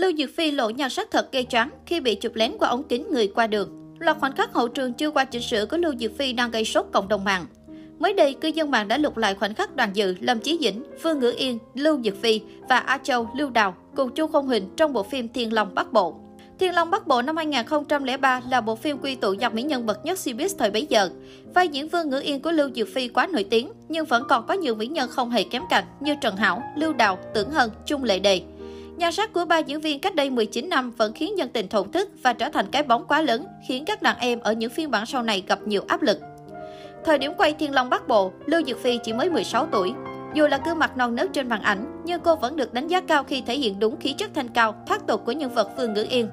Lưu Diệc Phi lộ nhan sắc thật gây choáng khi bị chụp lén qua ống kính người qua đường. Loạt khoảnh khắc hậu trường chưa qua chỉnh sửa của Lưu Diệc Phi đang gây sốt cộng đồng mạng. Mới đây, cư dân mạng đã lục lại khoảnh khắc đoàn dự Lâm Chí Dĩnh, Phương Ngữ Yên, Lưu Diệc Phi và A Châu, Lưu Đào cùng Chu Không Huỳnh trong bộ phim Thiên Long Bắc Bộ. Thiên Long Bắc Bộ năm 2003 là bộ phim quy tụ dòng mỹ nhân bậc nhất showbiz thời bấy giờ. Vai diễn Vương Ngữ Yên của Lưu Diệc Phi quá nổi tiếng, nhưng vẫn còn có nhiều mỹ nhân không hề kém cạnh như Trần Hảo, Lưu Đào, Tưởng Hân, Trung Lệ Đề. Nhan sắc của ba diễn viên cách đây 19 năm vẫn khiến dân tình thổn thức và trở thành cái bóng quá lớn, khiến các đàn em ở những phiên bản sau này gặp nhiều áp lực. Thời điểm quay Thiên Long Bắc Bộ, Lưu Dược Phi chỉ mới 16 tuổi. Dù là gương mặt non nớt trên màn ảnh, nhưng cô vẫn được đánh giá cao khi thể hiện đúng khí chất thanh cao, thoát tục của nhân vật Phương Ngữ Yên.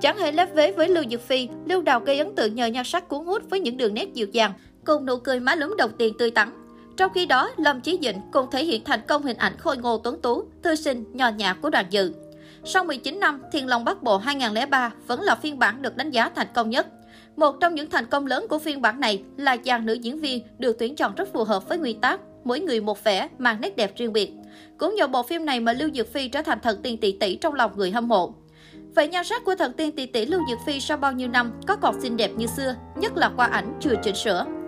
Chẳng hề lép vế với Lưu Dược Phi, Lưu Đào gây ấn tượng nhờ nhan sắc cuốn hút với những đường nét dịu dàng, cùng nụ cười má lúm đồng tiền tươi tắn. Trong khi đó, Lâm Chí dĩnh cũng thể hiện thành công hình ảnh khôi ngô tuấn tú, thư sinh, nhỏ nhã của đoàn dự. Sau 19 năm, Thiên Long Bắc Bộ 2003 vẫn là phiên bản được đánh giá thành công nhất. Một trong những thành công lớn của phiên bản này là dàn nữ diễn viên được tuyển chọn rất phù hợp với nguyên tác, mỗi người một vẻ, mang nét đẹp riêng biệt. Cũng nhờ bộ phim này mà Lưu Dược Phi trở thành thần tiên tỷ tỷ trong lòng người hâm mộ. Vậy nhan sắc của thần tiên tỷ tỷ Lưu Dược Phi sau bao nhiêu năm có còn xinh đẹp như xưa, nhất là qua ảnh chưa chỉnh sửa.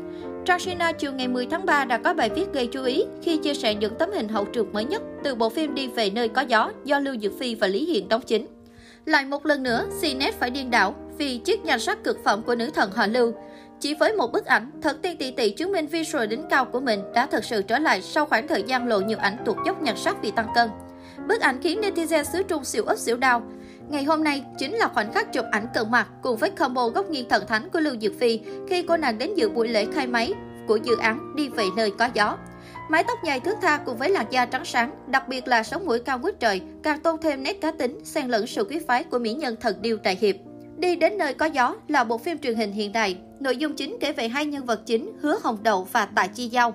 Trang Sina chiều ngày 10 tháng 3 đã có bài viết gây chú ý khi chia sẻ những tấm hình hậu trường mới nhất từ bộ phim Đi về nơi có gió do Lưu Dược Phi và Lý Hiện đóng chính. Lại một lần nữa, CNET phải điên đảo vì chiếc nhan sắc cực phẩm của nữ thần họ Lưu. Chỉ với một bức ảnh, thật tiên tỷ tỷ chứng minh visual đỉnh cao của mình đã thật sự trở lại sau khoảng thời gian lộ nhiều ảnh tuột dốc nhan sắc vì tăng cân. Bức ảnh khiến netizen xứ Trung xỉu ấp xỉu đau. Ngày hôm nay chính là khoảnh khắc chụp ảnh cận mặt cùng với combo góc nghiêng thần thánh của Lưu Dược Phi khi cô nàng đến dự buổi lễ khai máy của dự án Đi về nơi có gió. Mái tóc dài thước tha cùng với làn da trắng sáng, đặc biệt là sống mũi cao quýt trời, càng tôn thêm nét cá tính, xen lẫn sự quý phái của mỹ nhân thần điêu đại hiệp. Đi đến nơi có gió là bộ phim truyền hình hiện đại. Nội dung chính kể về hai nhân vật chính Hứa Hồng Đậu và Tạ Chi Giao.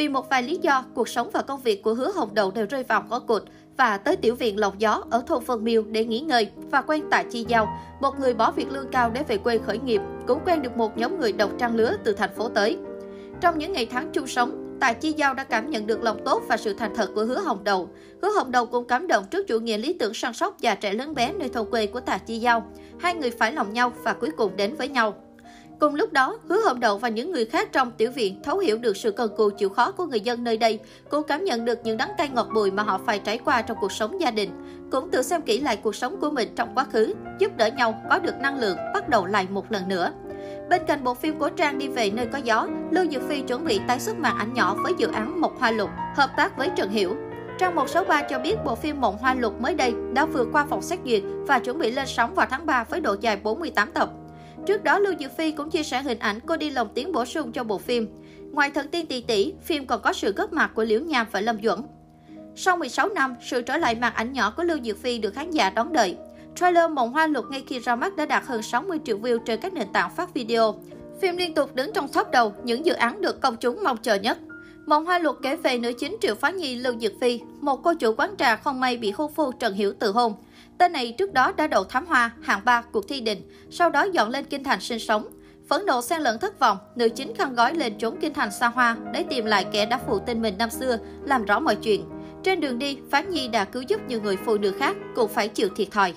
Vì một vài lý do, cuộc sống và công việc của Hứa Hồng Đậu đều rơi vào ngõ cụt và tới tiểu viện lọc gió ở thôn Vân Miêu để nghỉ ngơi và quen Tạ Chi Giao, một người bỏ việc lương cao để về quê khởi nghiệp, cũng quen được một nhóm người độc trang lứa từ thành phố tới. Trong những ngày tháng chung sống, Tạ Chi Giao đã cảm nhận được lòng tốt và sự thành thật của Hứa Hồng Đầu. Hứa Hồng Đầu cũng cảm động trước chủ nghĩa lý tưởng săn sóc già trẻ lớn bé nơi thôn quê của Tạ Chi Giao. Hai người phải lòng nhau và cuối cùng đến với nhau. Cùng lúc đó, Hứa Hồng Đậu và những người khác trong tiểu viện thấu hiểu được sự cần cù chịu khó của người dân nơi đây, cô cảm nhận được những đắng cay ngọt bùi mà họ phải trải qua trong cuộc sống gia đình, cũng tự xem kỹ lại cuộc sống của mình trong quá khứ, giúp đỡ nhau có được năng lượng bắt đầu lại một lần nữa. Bên cạnh bộ phim của Trang đi về nơi có gió, Lưu Dược Phi chuẩn bị tái xuất màn ảnh nhỏ với dự án Mộc Hoa Lục, hợp tác với Trần Hiểu. Trang 163 cho biết bộ phim Mộng Hoa Lục mới đây đã vượt qua phòng xét duyệt và chuẩn bị lên sóng vào tháng 3 với độ dài 48 tập. Trước đó, Lưu Diệu Phi cũng chia sẻ hình ảnh cô đi lồng tiếng bổ sung cho bộ phim. Ngoài Thần Tiên Tỷ Tỷ, phim còn có sự góp mặt của Liễu Nham và Lâm Duẩn. Sau 16 năm, sự trở lại màn ảnh nhỏ của Lưu Diệu Phi được khán giả đón đợi. Trailer Mộng Hoa Lục ngay khi ra mắt đã đạt hơn 60 triệu view trên các nền tảng phát video. Phim liên tục đứng trong top đầu những dự án được công chúng mong chờ nhất. Mộng Hoa Luật kể về nữ chính Triệu Phá Nhi Lưu Dược Phi, một cô chủ quán trà không may bị hôn phu Trần Hiểu tự hôn. Tên này trước đó đã đậu thám hoa, hạng 3 cuộc thi định, sau đó dọn lên Kinh Thành sinh sống. Phẫn nộ xen lẫn thất vọng, nữ chính khăn gói lên trốn Kinh Thành xa hoa để tìm lại kẻ đã phụ tên mình năm xưa, làm rõ mọi chuyện. Trên đường đi, Phán Nhi đã cứu giúp nhiều người phụ nữ khác cũng phải chịu thiệt thòi.